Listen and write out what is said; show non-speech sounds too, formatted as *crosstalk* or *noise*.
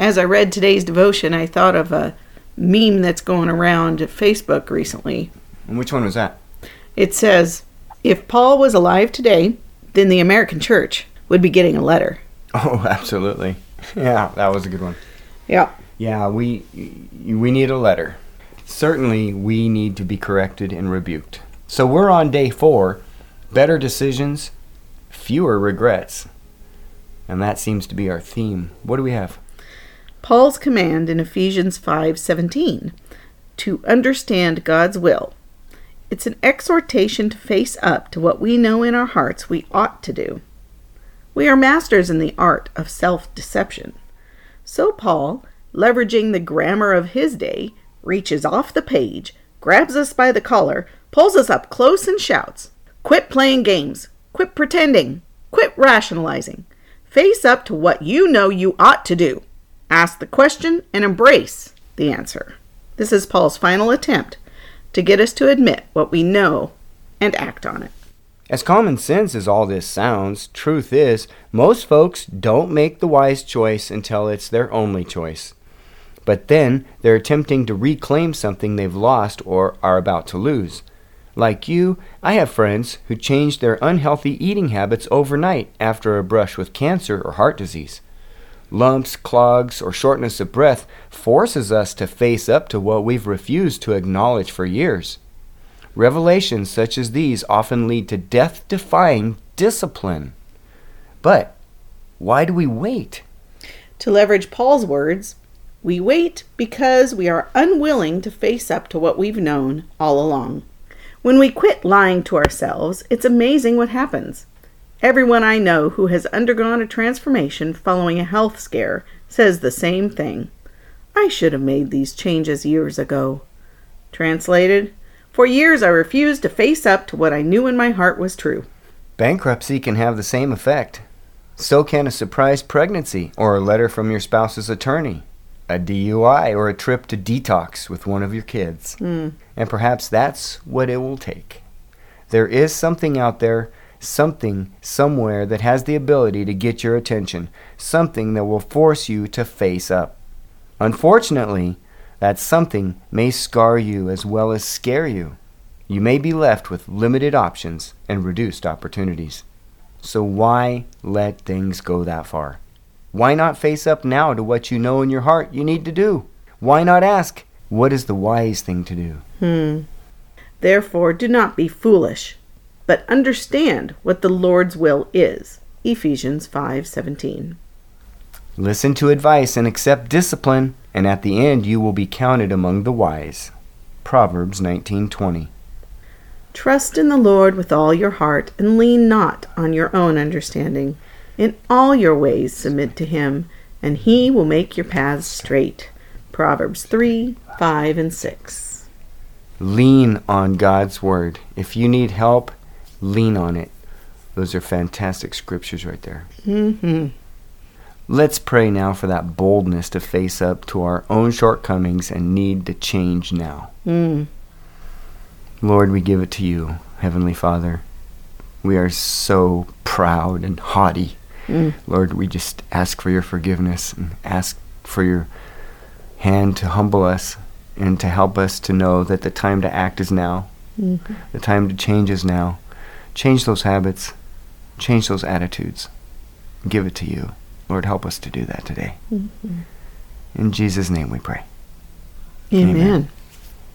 As I read today's devotion, I thought of a meme that's going around Facebook recently. And which one was that? It says, If Paul was alive today, then the American church would be getting a letter. *laughs* Oh, absolutely. Yeah, that was a good one. Yeah. Yeah, we we need a letter. Certainly, we need to be corrected and rebuked. So we're on day four. Better decisions, fewer regrets. And that seems to be our theme. What do we have? Paul's command in Ephesians 5:17 to understand God's will. It's an exhortation to face up to what we know in our hearts we ought to do. We are masters in the art of self-deception. So Paul, leveraging the grammar of his day, reaches off the page, grabs us by the collar, pulls us up close and shouts, "Quit playing games. Quit pretending. Quit rationalizing. Face up to what you know you ought to do." Ask the question and embrace the answer. This is Paul's final attempt to get us to admit what we know and act on it. As common sense as all this sounds, truth is, most folks don't make the wise choice until it's their only choice. But then they're attempting to reclaim something they've lost or are about to lose. Like you, I have friends who changed their unhealthy eating habits overnight after a brush with cancer or heart disease lumps, clogs, or shortness of breath forces us to face up to what we've refused to acknowledge for years. Revelations such as these often lead to death defying discipline. But why do we wait? To leverage Paul's words, we wait because we are unwilling to face up to what we've known all along. When we quit lying to ourselves, it's amazing what happens. Everyone I know who has undergone a transformation following a health scare says the same thing. I should have made these changes years ago. Translated, for years I refused to face up to what I knew in my heart was true. Bankruptcy can have the same effect. So can a surprise pregnancy or a letter from your spouse's attorney, a DUI or a trip to detox with one of your kids. Mm. And perhaps that's what it will take. There is something out there something somewhere that has the ability to get your attention, something that will force you to face up. Unfortunately, that something may scar you as well as scare you. You may be left with limited options and reduced opportunities. So why let things go that far? Why not face up now to what you know in your heart you need to do? Why not ask, what is the wise thing to do? Hmm. Therefore, do not be foolish, but understand what the Lord's will is. Ephesians 5:17. Listen to advice and accept discipline, and at the end you will be counted among the wise. Proverbs 19:20. Trust in the Lord with all your heart and lean not on your own understanding. In all your ways submit to him, and he will make your paths straight. Proverbs 3, 5, and 6. Lean on God's word. If you need help, lean on it. Those are fantastic scriptures right there. Mm-hmm. Let's pray now for that boldness to face up to our own shortcomings and need to change now. Mm. Lord, we give it to you, Heavenly Father. We are so proud and haughty. Mm. Lord, we just ask for your forgiveness and ask for your hand to humble us and to help us to know that the time to act is now. Mm-hmm. The time to change is now. Change those habits, change those attitudes. Give it to you. Lord, help us to do that today. Mm-hmm. In Jesus' name we pray. Amen. Amen.